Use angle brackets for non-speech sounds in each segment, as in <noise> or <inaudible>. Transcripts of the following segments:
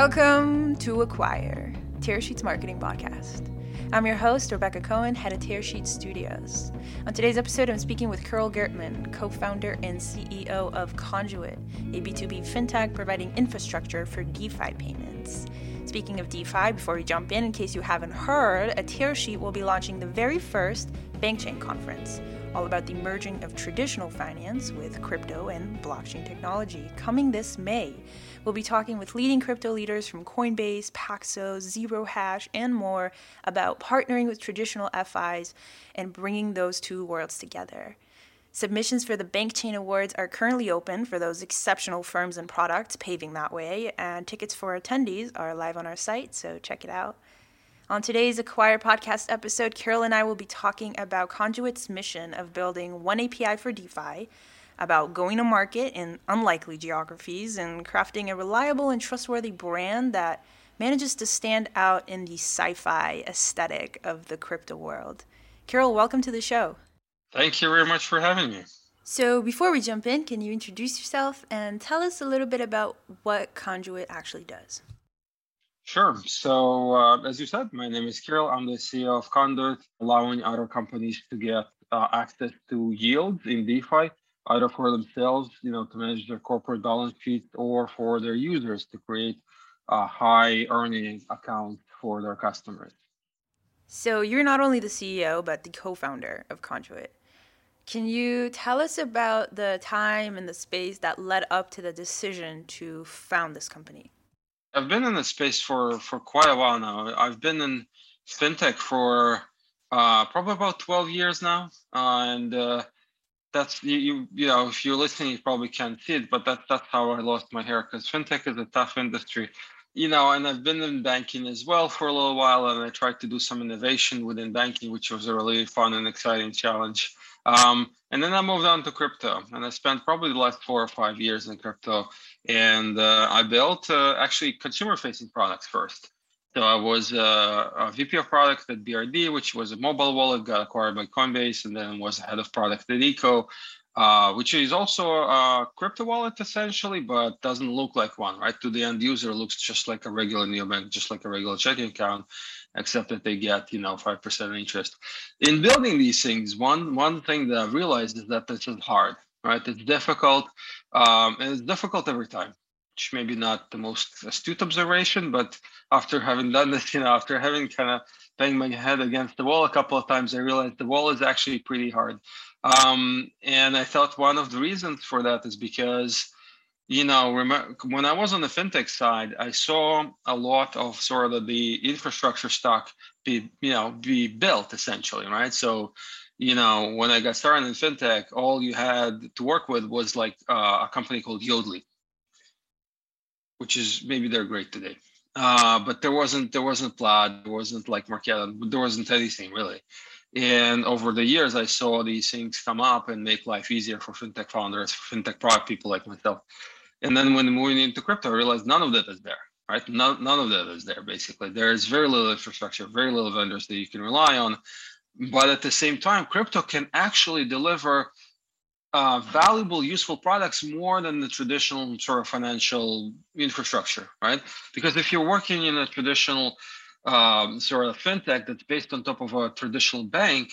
Welcome to Acquire, Tearsheet's marketing podcast. I'm your host, Rebecca Cohen, head of Tearsheet Studios. On today's episode, I'm speaking with Kirill Gertman, co founder and CEO of Conduit, a B2B fintech providing infrastructure for DeFi payments. Speaking of DeFi, before we jump in, in case you haven't heard, a Tearsheet will be launching the very first Bankchain conference all about the merging of traditional finance with crypto and blockchain technology, coming this May. We'll be talking with leading crypto leaders from Coinbase, Paxos, Zero Hash, and more about partnering with traditional FIs and bringing those two worlds together. Submissions for the Bankchain Awards are currently open for those exceptional firms and products paving that way, and tickets for attendees are live on our site, so check it out. On today's Acquire podcast episode, Kirill and I will be talking about Conduit's mission of building one API for DeFi, about going to market in unlikely geographies, and crafting a reliable and trustworthy brand that manages to stand out in the sci fi aesthetic of the crypto world. Kirill, welcome to the show. Thank you very much for having me. So, before we jump in, can you introduce yourself and tell us a little bit about what Conduit actually does? Sure. So, uh, as you said, my name is Kirill. I'm the CEO of Conduit, allowing other companies to get uh, access to yields in DeFi, either for themselves, you know, to manage their corporate balance sheet, or for their users to create a high earning account for their customers. So, you're not only the CEO, but the co founder of Conduit. Can you tell us about the time and the space that led up to the decision to found this company? I've been in the space for for quite a while now. I've been in fintech for uh, probably about 12 years now, uh, and uh, that's you, you you know if you're listening, you probably can't see it, but that's that's how I lost my hair because fintech is a tough industry, you know. And I've been in banking as well for a little while, and I tried to do some innovation within banking, which was a really fun and exciting challenge. Um, and then I moved on to crypto, and I spent probably the last four or five years in crypto. And uh, I built uh, actually consumer-facing products first. So I was uh, a VP of product at BRD, which was a mobile wallet, got acquired by Coinbase, and then was head of product at Eco, uh, which is also a crypto wallet essentially, but doesn't look like one, right? To the end user, looks just like a regular neobank, just like a regular checking account except that they get you know five percent interest. In building these things, one one thing that I realized is that this is hard, right? It's difficult, um, and it's difficult every time. Which maybe not the most astute observation, but after having done this, <laughs> you know, after having kind of banged my head against the wall a couple of times, I realized the wall is actually pretty hard. Um, and I thought one of the reasons for that is because you know, when I was on the fintech side, I saw a lot of sort of the infrastructure stock be, you know, be built essentially, right? So, you know, when I got started in fintech, all you had to work with was like uh, a company called Yodlee, which is maybe they're great today. Uh, but there wasn't there wasn't Plaid, there wasn't like Marqeta, there wasn't anything really. And over the years, I saw these things come up and make life easier for fintech founders, for fintech product people like myself. And then when moving into crypto, I realized none of that is there, right? None, none of that is there, basically. There's very little infrastructure, very little vendors that you can rely on. But at the same time, crypto can actually deliver uh, valuable, useful products more than the traditional sort of financial infrastructure, right? Because if you're working in a traditional um, sort of fintech that's based on top of a traditional bank,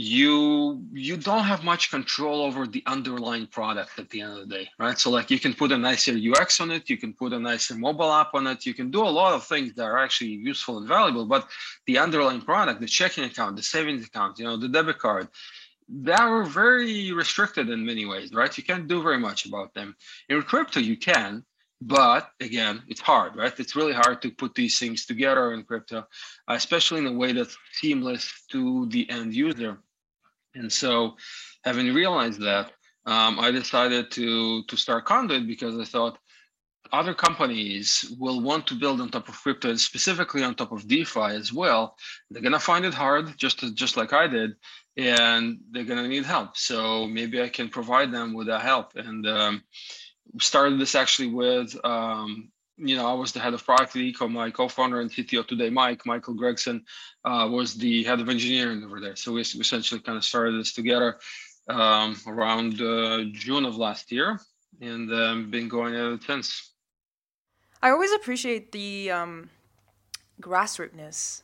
you you don't have much control over the underlying product at the end of the day right so like you can put a nicer ux on it you can put a nicer mobile app on it you can do a lot of things that are actually useful and valuable but the underlying product the checking account the savings account you know the debit card that are very restricted in many ways right? You can't do very much about them. In crypto you can but again it's hard right? It's really hard to put these things together in crypto especially in a way that's seamless to the end user. And so, having realized that, um, I decided to to start Conduit because I thought other companies will want to build on top of crypto specifically on top of DeFi as well. They're gonna find it hard, just just like I did, and they're gonna need help. So maybe I can provide them with that help. And um, started this actually with um, you know, I was the head of product at Eco. My co-founder and CTO today, Mike, Michael Gregson, uh, was the head of engineering over there. So we essentially kind of started this together um, around uh, June of last year and um, been going at it since. I always appreciate the um, grassrootness.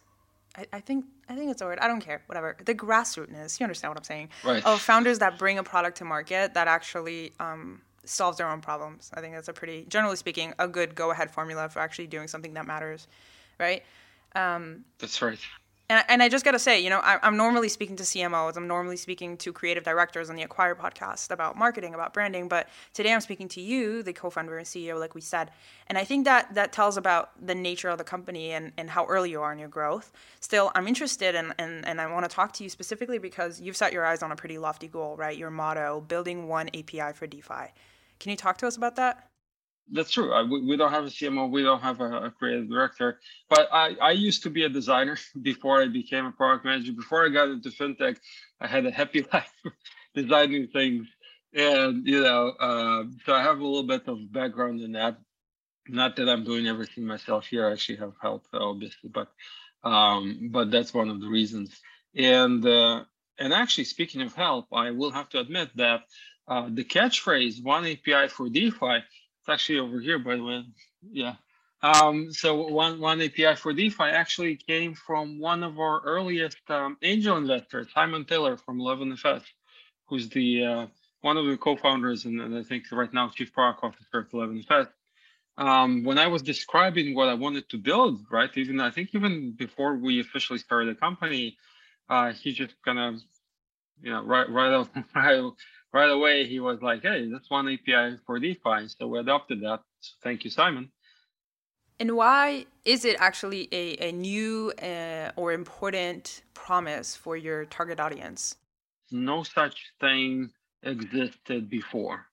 I, I think I think it's a word. I don't care. Whatever. The grassrootness. You understand what I'm saying? Right. Of founders that bring a product to market that actually um, solves their own problems. I think that's a pretty, generally speaking, a good go-ahead formula for actually doing something that matters, right? Um, That's right. And, and I just got to say, you know, I, I'm normally speaking to CMOs, I'm normally speaking to creative directors on the Acquire podcast about marketing, about branding, but today I'm speaking to you, the co-founder and CEO, like we said, and I think that that tells about the nature of the company and, and how early you are in your growth. Still, I'm interested in, and, and I want to talk to you specifically because you've set your eyes on a pretty lofty goal, right? Your motto, building one API for DeFi. Can you talk to us about that? That's true. I, we, we don't have a CMO. We don't have a, a creative director. But I, I used to be a designer <laughs> before I became a product manager. Before I got into fintech, I had a happy <laughs> life designing things. And, you know, uh, so I have a little bit of background in that. Not that I'm doing everything myself here. I actually have help, obviously, but um, but that's one of the reasons. And uh, and actually, speaking of help, I will have to admit that uh, the catchphrase "one API for DeFi" it's actually over here, by the way. Yeah. Um, so one one API for DeFi actually came from one of our earliest um, angel investors, Simon Taylor from 11FS, who's the uh, one of the co-founders and, and, I think right now chief product officer at 11FS. Um, when I was describing what I wanted to build, right, even I think even before we officially started the company, uh, he just kind of, you know, right right right <laughs> right away he was like, "Hey, that's one API for DeFi," so we adopted that. So thank you, Simon. And why is it actually a, a new uh, or important promise for your target audience? No such thing existed before.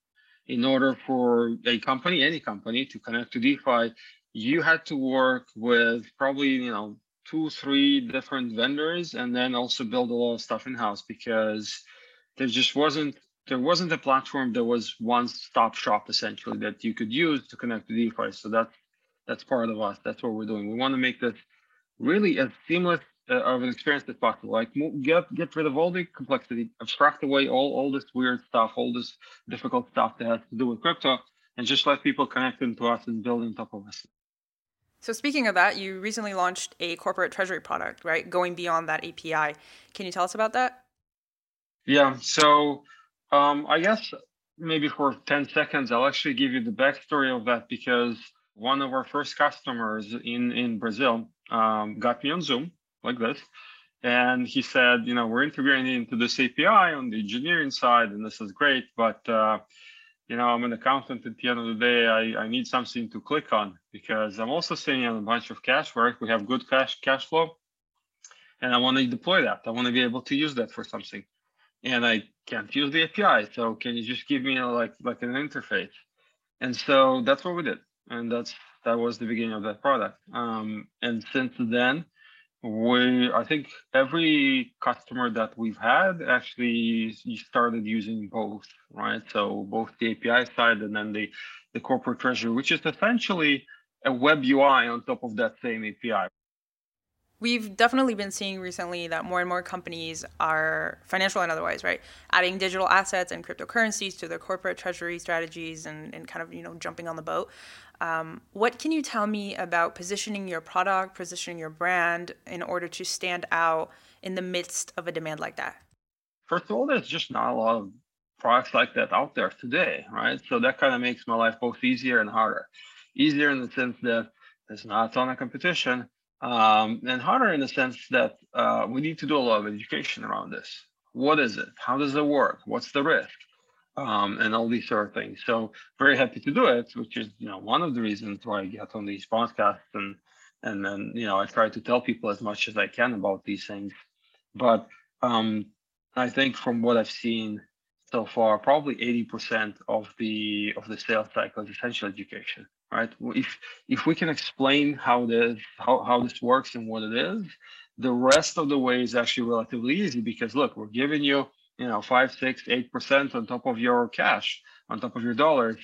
In order for a company, any company, to connect to DeFi, you had to work with probably you know two, three different vendors, and then also build a lot of stuff in house because there just wasn't there wasn't a platform that was one stop shop essentially that you could use to connect to DeFi. So that's that's part of us. That's what we're doing. We want to make this really as seamless uh, of an experience as possible. Like get get rid of all the complexity, abstract away all all this weird stuff, all this difficult stuff that has to do with crypto, and just let people connect into us and build on top of us. So speaking of that, you recently launched a corporate treasury product, right? Going beyond that API. Can you tell us about that? Yeah. So um, I guess maybe for 10 seconds, I'll actually give you the backstory of that because one of our first customers in, in Brazil um, got me on Zoom like this. And he said, you know, we're integrating into this API on the engineering side, and this is great, but uh, you know, I'm an accountant at the end of the day. I, I need something to click on because I'm also sitting on a bunch of cash work. We have good cash cash flow, and I want to deploy that. I want to be able to use that for something and I can't use the API. So can you just give me a, like like an interface? And so that's what we did, and that's that was the beginning of that product. Um, and since then, we I think every customer that we've had actually started using both, right? So both the API side and then the the corporate treasury, which is essentially a web UI on top of that same API. We've definitely been seeing recently that more and more companies are financial and otherwise, right? Adding digital assets and cryptocurrencies to their corporate treasury strategies and, and kind of, you know, jumping on the boat. Um, what can you tell me about positioning your product, positioning your brand in order to stand out in the midst of a demand like that? First of all, there's just not a lot of products like that out there today, right? So that kind of makes my life both easier and harder. Easier in the sense that there's not a ton of competition um, and harder in the sense that uh, we need to do a lot of education around this. What is it? How does it work? What's the risk? Um, and all these sort of things. So very happy to do it, which is you know one of the reasons why I get on these podcasts and and then you know I try to tell people as much as I can about these things. But um, I think from what I've seen so far, probably 80% of the of the sales cycle is essential education right? If if we can explain how this how, how this works and what it is, the rest of the way is actually relatively easy because look, we're giving you you know five, six, eight percent on top of your cash, on top of your dollars.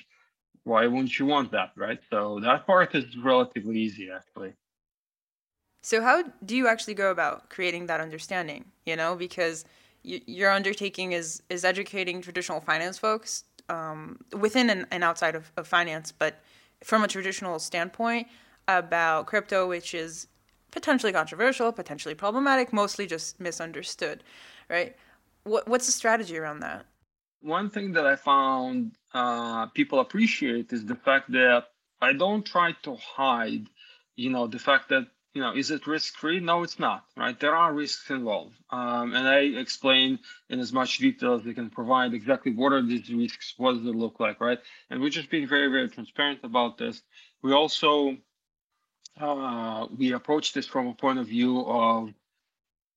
Why wouldn't you want that, right? So that part is relatively easy actually. So how do you actually go about creating that understanding? You know, because your undertaking is is educating traditional finance folks um, within and, and outside of, of finance, but from a traditional standpoint about crypto, which is potentially controversial, potentially problematic, mostly just misunderstood, right? What, what's the strategy around that? One thing that I found uh, people appreciate is the fact that I don't try to hide, you know, the fact that you know, is it risk free? No, it's not, right? There are risks involved. Um, and I explain in as much detail as they can provide exactly what are these risks, what does it look like, right? And we're just being very, very transparent about this. We also, uh, we approach this from a point of view of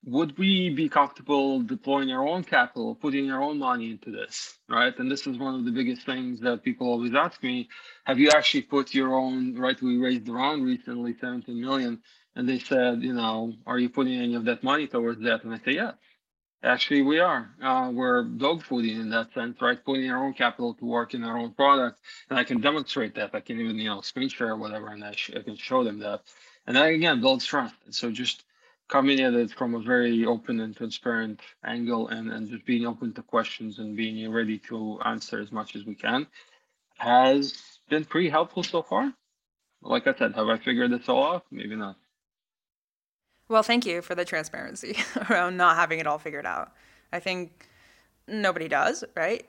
would we be comfortable deploying our own capital, putting our own money into this, right? And this is one of the biggest things that people always ask me: Have you actually put your own? Right? We raised the round recently, 17 million, and they said, you know, are you putting any of that money towards that? And I say, yeah, actually we are. Uh, we're dog fooding in that sense, right? Putting our own capital to work in our own product, and I can demonstrate that. I can even, you know, screen share or whatever, and I, sh- I can show them that. And that again builds trust. So just coming at it from a very open and transparent angle and, and just being open to questions and being ready to answer as much as we can has been pretty helpful so far. Like I said, have I figured this all out? Maybe not. Well, thank you for the transparency <laughs> around not having it all figured out. I think nobody does, right?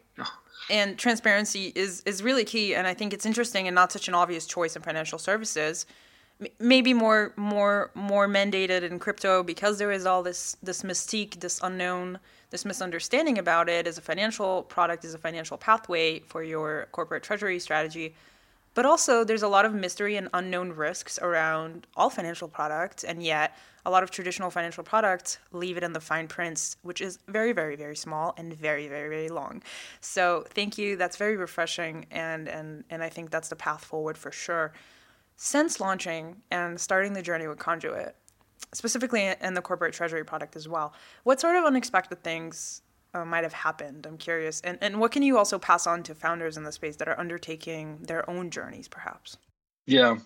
And transparency is is really key and I think it's interesting and not such an obvious choice in financial services maybe more more more mandated in crypto because there is all this this mystique this unknown this misunderstanding about it as a financial product as a financial pathway for your corporate treasury strategy but also there's a lot of mystery and unknown risks around all financial products and yet a lot of traditional financial products leave it in the fine prints which is very very very small and very very very long. So thank you. That's very refreshing and and and i think that's the path forward for sure. Since launching and starting the journey with Conduit, specifically in the corporate treasury product as well, what sort of unexpected things uh, might have happened? I'm curious. And, and what can you also pass on to founders in the space that are undertaking their own journeys, perhaps? Yeah,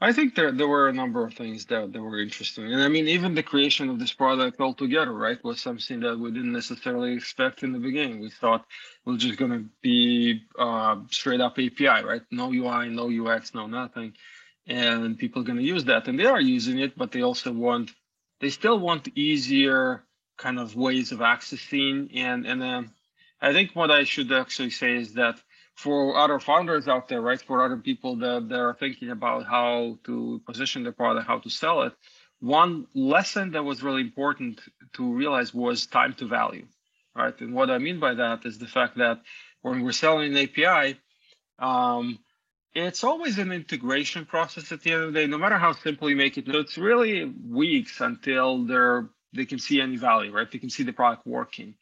I think there there were a number of things that, that were interesting. And I mean, even the creation of this product altogether, right, was something that we didn't necessarily expect in the beginning. We thought was just going to be uh, straight up API, right? No UI, no UX, no nothing and people are going to use that and they are using it but they also want they still want easier kind of ways of accessing and and then i think what i should actually say is that for other founders out there right for other people that, are thinking about how to position the product how to sell it one lesson that was really important to realize was time to value right and what i mean by that is the fact that when we're selling an api um, it's always an integration process at the end of the day, no matter how simple you make it. It's really weeks until they're they can see any value, right? They can see the product working.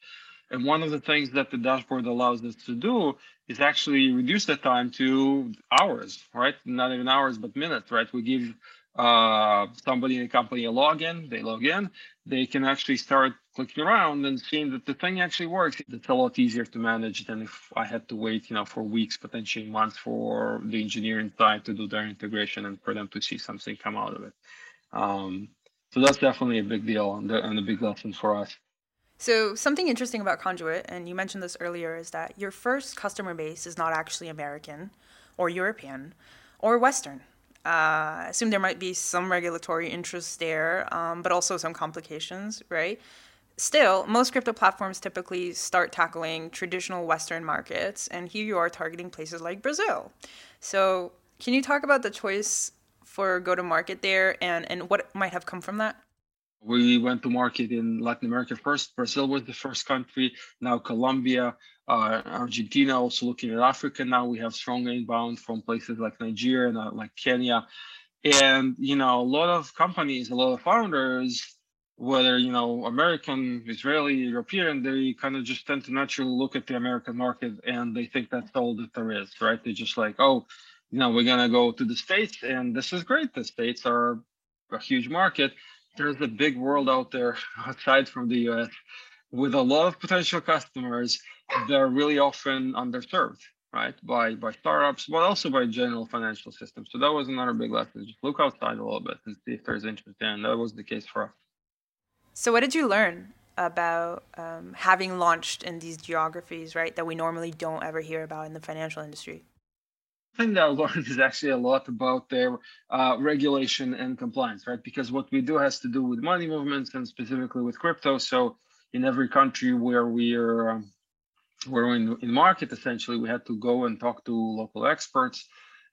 And one of the things that the dashboard allows us to do is actually reduce the time to hours, right? Not even hours, but minutes, right? We give uh, somebody in the company a login, they log in, they can actually start clicking around and seeing that the thing actually works. It's a lot easier to manage than if I had to wait, you know, for weeks, potentially months for the engineering side to do their integration and for them to see something come out of it. Um, so that's definitely a big deal and, and a big lesson for us. So something interesting about Conduit, and you mentioned this earlier, is that your first customer base is not actually American or European or Western uh, I assume there might be some regulatory interests there, um, but also some complications, right? Still, most crypto platforms typically start tackling traditional Western markets, and here you are targeting places like Brazil. So, can you talk about the choice for go to market there and, and what might have come from that? We went to market in Latin America first. Brazil was the first country, now Colombia, uh, Argentina, also looking at Africa now. We have strong inbound from places like Nigeria and uh, like Kenya. And, you know, a lot of companies, a lot of founders, whether, you know, American, Israeli, European, they kind of just tend to naturally look at the American market and they think that's all that there is, right? They're just like, oh, you know, we're to go to the States and this is great. The States are a huge market there's a big world out there <laughs> outside from the US with a lot of potential customers that are really often underserved, right? By by startups, but also by general financial systems. So that was another big lesson. Just look outside a little bit and see if there's interest. And that was the case for us. So what did you learn about um, having launched in these geographies, right? That we normally don't ever hear about in the financial industry. Thing that I learned <laughs> is actually a lot about their uh, regulation and compliance, right? Because what we do has to do with money movements and specifically with crypto. So in every country where we're um, we're in, in market, essentially, we had to go and talk to local experts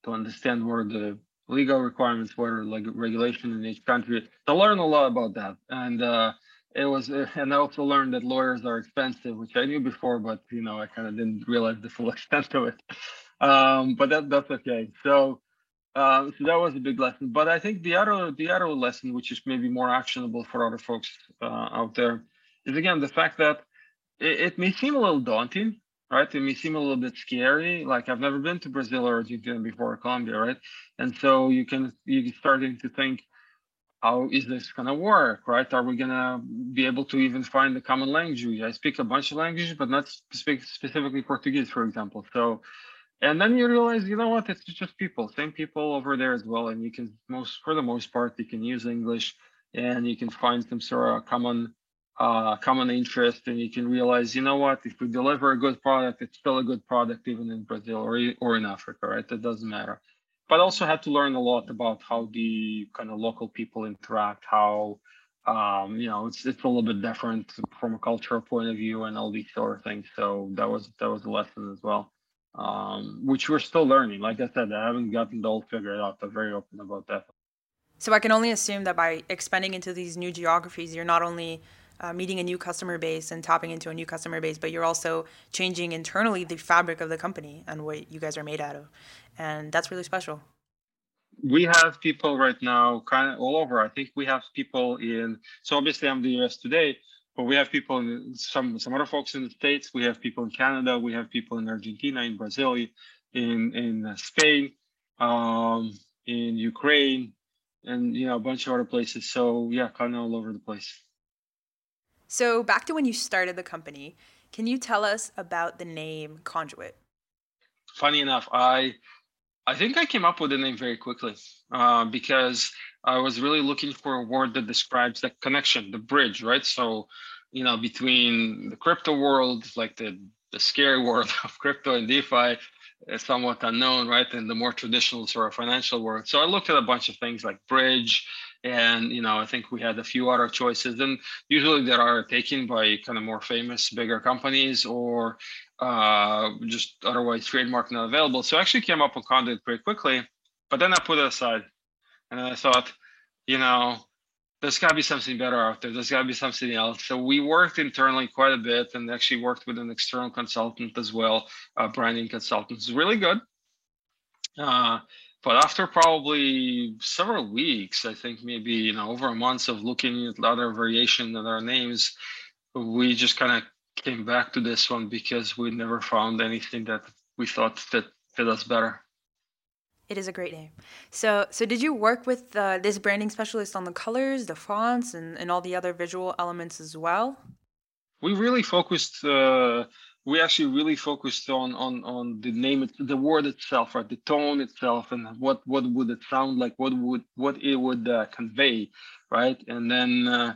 to understand what are the legal requirements, are like regulation in each country. To learn a lot about that, and uh, it was, <laughs> and I also learned that lawyers are expensive, which I knew before, but you know, I kind of didn't realize the full <laughs> extent of it. Um, but that that's okay. So. Um, so that was a big lesson, but I think the other the other lesson, which is maybe more actionable for other folks uh, out there, is again the fact that it, it, may seem a little daunting, right? It may seem a little bit scary. Like I've never been to Brazil or Argentina before, Colombia, right? And so you can you starting to think, how is this gonna work, right? Are we gonna be able to even find the common language? I speak a bunch of languages, but not speak specifically Portuguese, for example. So, and then you realize, you know what? It's just people, same people over there as well, and you can most, for the most part, you can use English, and you can find some sort of common uh, common interest. And you can realize you know what? If we deliver a good product it's still a good product even in brazil or, or in africa right? It doesn't matter. But also had to learn a lot about how the kind of local people interact how um, you know it's it's a little bit different from a cultural point of view and all these sort of things. So that was that was a lesson as well um, which we're still learning like i said i haven't gotten it all figured out i'm very open about that so i can only assume that by expanding into these new geographies you're not only uh, meeting a new customer base and tapping into a new customer base, but you're also changing internally the fabric of the company and what you guys are made out of. And that's really special. We have people right now kind of all over. I think we have people in, so obviously I'm the US today, but we have people in some, some other folks in the States. We have people in Canada. We have people in Argentina, in Brazil, in, in Spain, um, in Ukraine, and, you know, a bunch of other places. So yeah, kind of all over the place. So, back to when you started the company, can you tell us about the name Conduit? Funny enough, I I think I came up with the name very quickly uh, because I was really looking for a word that describes the connection, the bridge, right? So, you know, between the crypto world, like the the scary <laughs> world of crypto and DeFi, is somewhat unknown, right? And the more traditional sort of financial world. So I looked at a bunch of things like bridge, and you know i think we had a few other choices and usually they are taken by kind of more famous bigger companies or uh, just otherwise trademark not available. So i actually came up with conduit pretty quickly but then i put it aside. And i thought you know there's got to be something better out there. There's got to be something else. So we worked internally quite a bit and actually worked with an external consultant as well a branding consultant. It's really good. Uh, but after probably several weeks, I think maybe you know over a month of looking at other variation of our names, we just kind of came back to this one because we never found anything that we thought fit fit us better. It is a great name. So, so did you work with uh, this branding specialist on the colors, the fonts, and, and all the other visual elements as well? We really focused uh, we actually really focused on on on the name the word itself right? The tone itself and what what would it sound like? What would what it would uh, convey right? And then uh,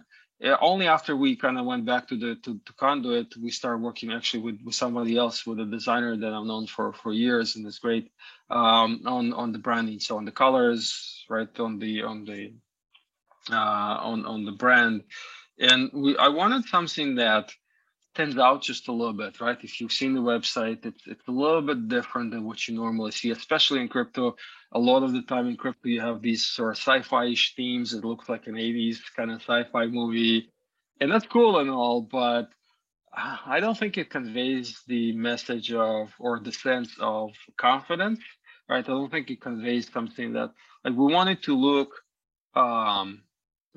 only after we kind of went back to the to, to conduit we started working actually with, with somebody else with a designer that i've known for for years and it's great um, on on the branding. So on the colors right? On the on the uh, on on the brand. And we i wanted something that stands out just a little bit, right? If you've seen the website, it's it's a little bit different than what you normally see, especially in crypto. A lot of the time in crypto, you have these sort of sci-fi-ish themes. It looks like an 80s kind of sci-fi movie, and that's cool and all, but I don't think it conveys the message of or the sense of confidence, right? I don't think it conveys something that like we want it to look um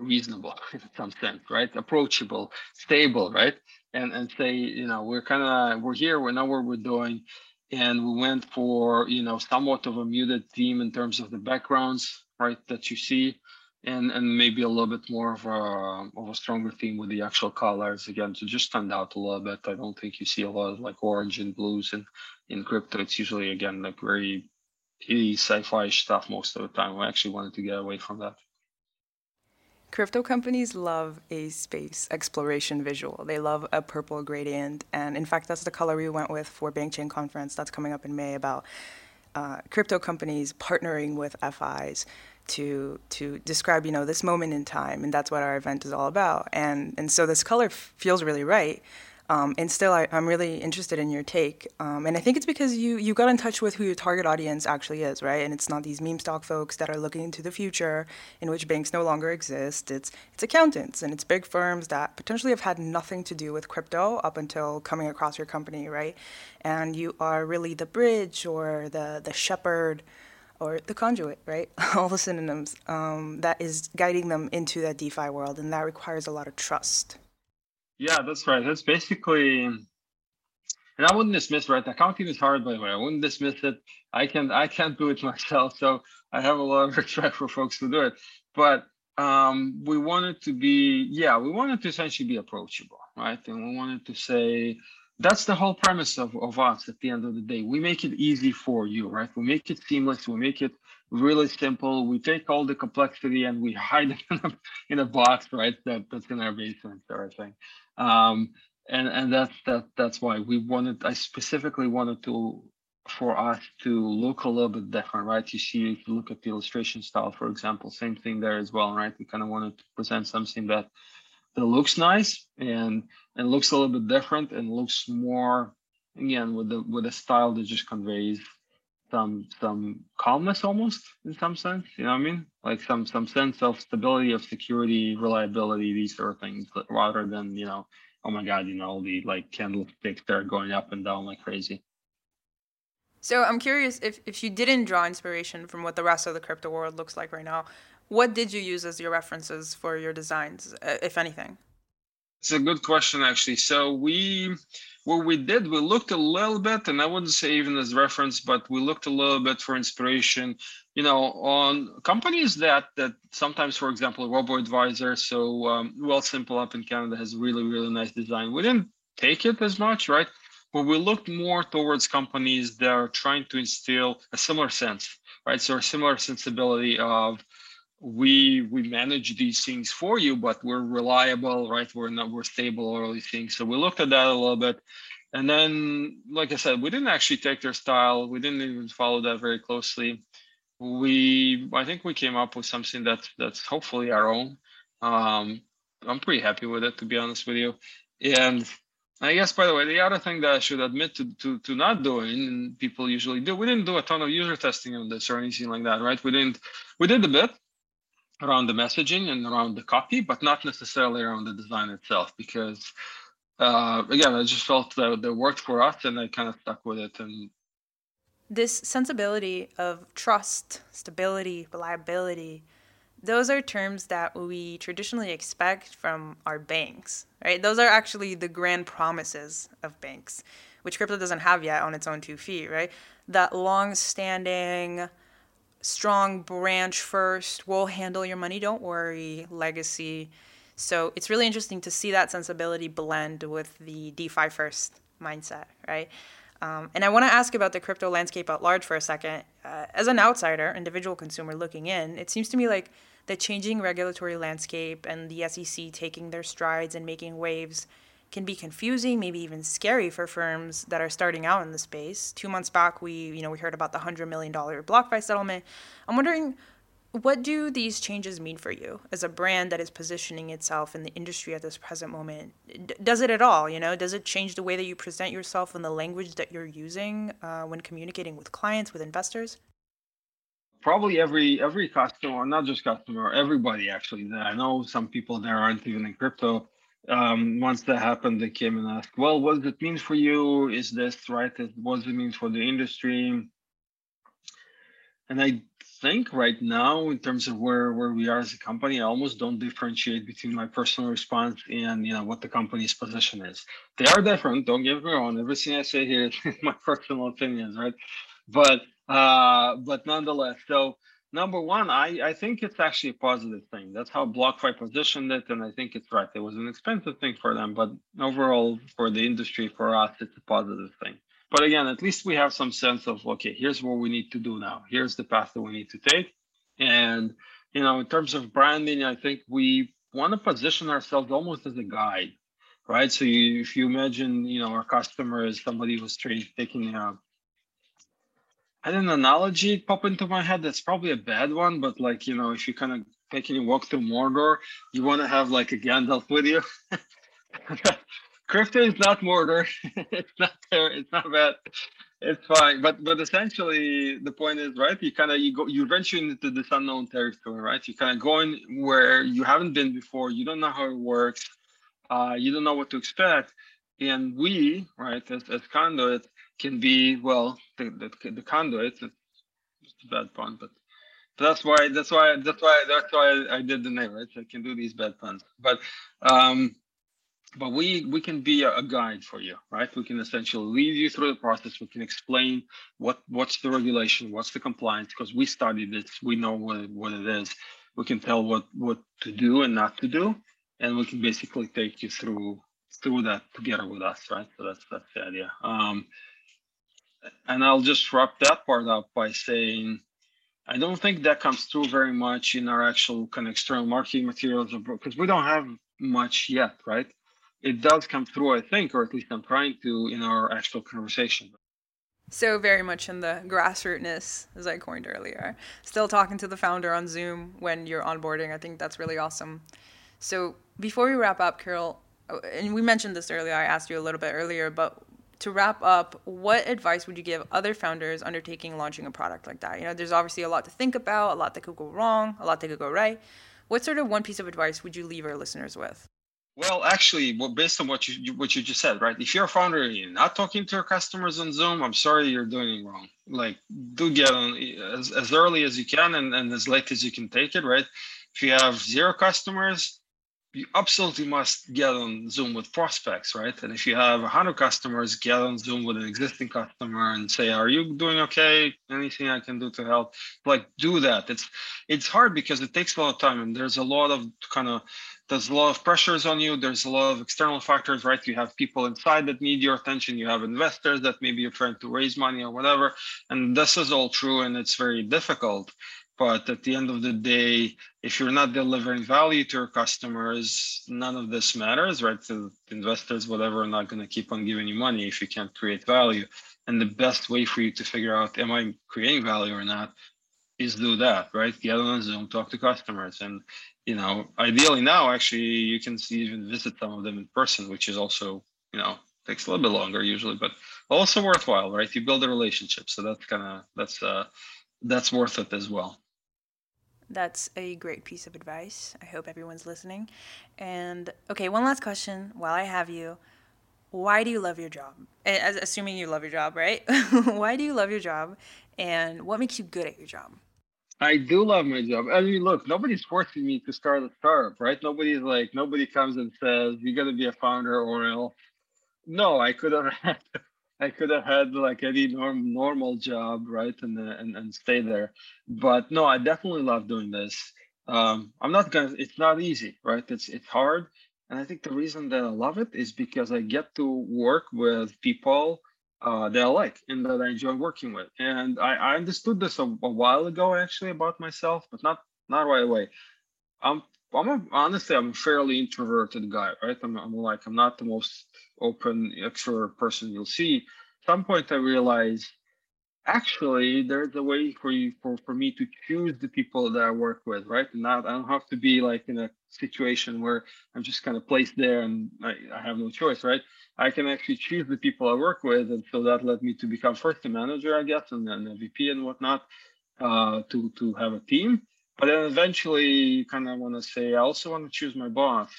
reasonable <laughs> in some sense, right? Approachable, stable, right? and and say you know we're kind of we're here we know what we're doing. And we went for you know somewhat of a muted theme in terms of the backgrounds right that you see. And and maybe a little bit more of a of a stronger theme with the actual colors. Again to just stand out a little bit i don't think you see a lot of like orange and blues and in crypto. It's usually again like very sci-fi stuff most of the time. I actually wanted to get away from that Crypto companies love a space exploration visual. They love a purple gradient. And in fact, that's the color we went with for Chain Conference that's coming up in May about uh, crypto companies partnering with FIs to to describe you know this moment in time, and that's what our event is all about. And and so this color f- feels really right. Um, and still, I, am really interested in your take. Um, and I think it's because you you got in touch with who your target audience actually is, right? And it's not these meme stock folks that are looking into the future, in which banks no longer exist. It's it's accountants and it's big firms that potentially have had nothing to do with crypto up until coming across your company, right? And you are really the bridge or the the shepherd or the conduit, right? <laughs> All the synonyms um, that is guiding them into that DeFi world, and that requires a lot of trust. Yeah, that's right. That's basically, and I wouldn't dismiss right. Accounting is hard, by the way. I wouldn't dismiss it. I can I can't do it <laughs> myself, so I have a lot of respect for folks who do it. But um, we wanted to be, yeah, we wanted to essentially be approachable, right? And we wanted to say that's the whole premise of, of us at the end of the day. We make it easy for you, right? We make it seamless. We make it really simple. We take all the complexity and we hide it <laughs> in a, in a box, right? That that's in our basement sort of thing um, and and that's that that's why we wanted i specifically wanted to for us to look a little bit different right you see if you look at the illustration style for example same thing there as well right we kind of wanted to present something that that looks nice and and looks a little bit different and looks more again with the with a style that just conveys some some calmness almost in some sense you know what i mean? Like some some sense of stability of security reliability these sort of things rather than you know oh my god you know the like candlesticks that are going up and down like crazy. So i'm curious if if you didn't draw inspiration from what the rest of the crypto world looks like right now what did you use as your references for your designs if anything it's a good question, actually. So we, what we did, we looked a little bit, and I wouldn't say even as reference, but we looked a little bit for inspiration, you know, on companies that that sometimes, for example, Robo Advisor. So um, Wealthsimple up in Canada has really really nice design. We didn't take it as much, right? But we looked more towards companies that are trying to instill a similar sense, right? So a similar sensibility of we we manage these things for you but we're reliable right? We're not we're stable all these things. So we looked at that a little bit. And then like i said we didn't actually take their style. We didn't even follow that very closely. We i think we came up with something that's that's hopefully our own. Um i'm pretty happy with it to be honest with you. And I guess, by the way, the other thing that I should admit to, to, to not doing, and people usually do, we didn't do a ton of user testing on this or anything like that, right? We didn't, we did a bit, around the messaging and around the copy, but not necessarily around the design itself. Because uh, again, I just felt that it worked for us, and I kind of stuck with it. And this sensibility of trust, stability, reliability, those are terms that we traditionally expect from our banks, right? Those are actually the grand promises of banks, which crypto doesn't have yet on its own two feet, right? That long-standing strong branch first, we'll handle your money, don't worry, legacy. So it's really interesting to see that sensibility blend with the DeFi first mindset, right? Um, and I want to ask about the crypto landscape at large for a second. Uh, as an outsider, individual consumer looking in, it seems to me like the changing regulatory landscape and the SEC taking their strides and making waves can be confusing, maybe even scary for firms that are starting out in the space. Two months back, we you know we heard about the hundred million dollar BlockFi settlement. I'm wondering, what do these changes mean for you as a brand that is positioning itself in the industry at this present moment? D- does it at all? You know, does it change the way that you present yourself and the language that you're using uh, when communicating with clients, with investors? Probably every every customer, not just customer, everybody actually. I know some people there aren't even in crypto um, once that happened, they came and asked, well, what does it mean for you? Is this right? What does it mean for the industry? And I think right now, in terms of where, where we are as a company, I almost don't differentiate between my personal response and you know what the company's position is. They are different, don't get me wrong. Everything I say here is <laughs> my personal opinions, right? But uh, but nonetheless, so number one, I, I think it's actually a positive thing. That's how BlockFi positioned it, and I think it's right. It was an expensive thing for them, but overall, for the industry, for us, it's a positive thing. But again, at least we have some sense of okay, here's what we need to do now. Here's the path that we need to take, and you know, in terms of branding, I think we want to position ourselves almost as a guide, right? So you, if you imagine, you know, our customer is somebody who's trading, taking a had an analogy pop into my head that's probably a bad one, but like, you know, if you kind of taking a walk through Mordor, you want to have like a Gandalf with you. <laughs> Crypto is not Mordor. <laughs> it's not there. It's not bad. It's fine. But but essentially the point is right. You kind of you go you venture into this unknown territory, right? You kind of go in where you haven't been before. You don't know how it works. Uh, you don't know what to expect. And we, right, as, as conduit, can be well the the, the conduit. It's a bad pun, but that's why that's why that's why that's why I did the name right. I can do these bad puns, but um, but we we can be a, a, guide for you, right? We can essentially lead you through the process. We can explain what what's the regulation, what's the compliance, because we studied this. We know what what it is. We can tell what what to do and not to do, and we can basically take you through through that together with us, right? So that's that's the idea. Um, and I'll just wrap that part up by saying I don't think that comes through very much in our actual kind of external marketing materials because we don't have much yet, right? It does come through, I think, or at least I'm trying to in our actual conversation. So very much in the grassrootness, as I coined earlier. Still talking to the founder on Zoom when you're onboarding. I think that's really awesome. So before we wrap up, Kirill, oh, and we mentioned this earlier. I asked you a little bit earlier, but to wrap up, what advice would you give other founders undertaking launching a product like that? You know, there's obviously a lot to think about, a lot that could go wrong, a lot that could go right. What sort of one piece of advice would you leave our listeners with? Well, actually, well, based on what you what you just said, right? If you're a founder and you're not talking to your customers on Zoom, I'm sorry, you're doing it wrong. Like, do get on as, as early as you can and, and as late as you can take it, right? If you have zero customers, you absolutely must get on Zoom with prospects, right? And if you have 100 customers, get on Zoom with an existing customer and say, "Are you doing okay? Anything I can do to help?" Like, do that. It's it's hard because it takes a lot of time, and there's a lot of kind of there's a lot of pressures on you. There's a lot of external factors, right? You have people inside that need your attention. You have investors that maybe you're trying to raise money or whatever, and this is all true, and it's very difficult. But at the end of the day, if you're not delivering value to your customers, none of this matters, right? So investors, whatever, are not going to keep on giving you money if you can't create value. And the best way for you to figure out, am I creating value or not, is do that, right? Get on Zoom, talk to customers. And, you know, ideally now, actually, you can see, even visit some of them in person, which is also, you know, takes a little bit longer usually, but also worthwhile, right? You build a relationship. So that's kind of, that's, uh, that's worth it as well. That's a great piece of advice. I hope everyone's listening. And okay, one last question while I have you. Why do you love your job? As, assuming you love your job, right? <laughs> Why do you love your job? And what makes you good at your job? I do love my job. I mean, look, nobody's forcing me to start a startup, right? Nobody's like, nobody comes and says, you got to be a founder or else. No, I could have <laughs> I could have had like any norm, normal job, right, and, and and stay there. But no, I definitely love doing this. Um, I'm not gonna. It's not easy, right? It's it's hard, and I think the reason that I love it is because I get to work with people uh, that I like and that I enjoy working with. And I, I understood this a, a while ago, actually, about myself, but not not right away. I'm I'm a, honestly I'm a fairly introverted guy, right? I'm, I'm like I'm not the most open extrovert person you'll see. At some point I realized actually there's a way for you for, for me to choose the people that I work with, right? Not I don't have to be like in a situation where I'm just kind of placed there and I, I have no choice, right? I can actually choose the people I work with, and so that led me to become first a manager, I guess, and then a VP and whatnot, uh, to to have a team. But then eventually, kind of want to say I also want to choose my boss.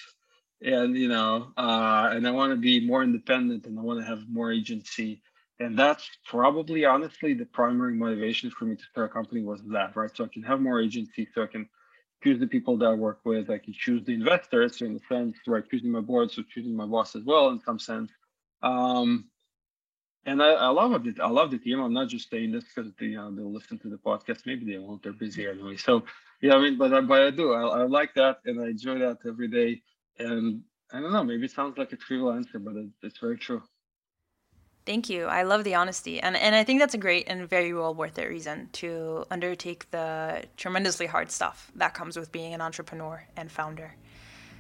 And you know uh, and i want to be more independent and i want to have more agency. And that's probably honestly the primary motivation for me to start a company was that right? So i can have more agency so i can choose the people that i work with. I can choose the investors in a sense right? Choosing my board so choosing my boss as well in some sense. Um, and I, I love it. I love the team. I'm not just saying this because you uh, know they'll listen to the podcast. Maybe they won't. They're busy anyway. So yeah, I mean, but uh, but I do. I, I like that, and I enjoy that every day. And I don't know, maybe it sounds like a trivial answer, but it, it's very true. Thank you. I love the honesty. And, and I think that's a great and very well worth it reason to undertake the tremendously hard stuff that comes with being an entrepreneur and founder.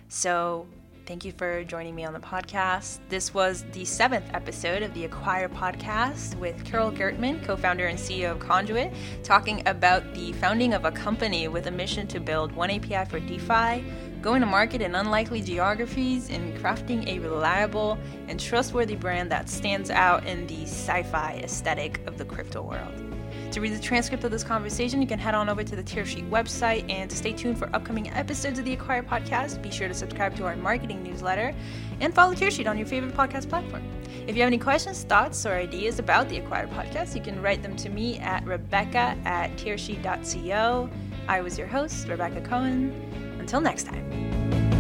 So, Thank you for joining me on the podcast. This was the seventh episode of the Acquire podcast with Kirill Gertman, co founder and CEO of Conduit, talking about the founding of a company with a mission to build one API for DeFi, going to market in unlikely geographies, and crafting a reliable and trustworthy brand that stands out in the sci fi aesthetic of the crypto world. To read the transcript of this conversation, you can head on over to the Tearsheet website. And to stay tuned for upcoming episodes of the Acquire podcast, be sure to subscribe to our marketing newsletter and follow Tearsheet on your favorite podcast platform. If you have any questions, thoughts, or ideas about the Acquire podcast, you can write them to me at rebecca at tearsheet.co. I was your host, Rebecca Cohen. Until next time.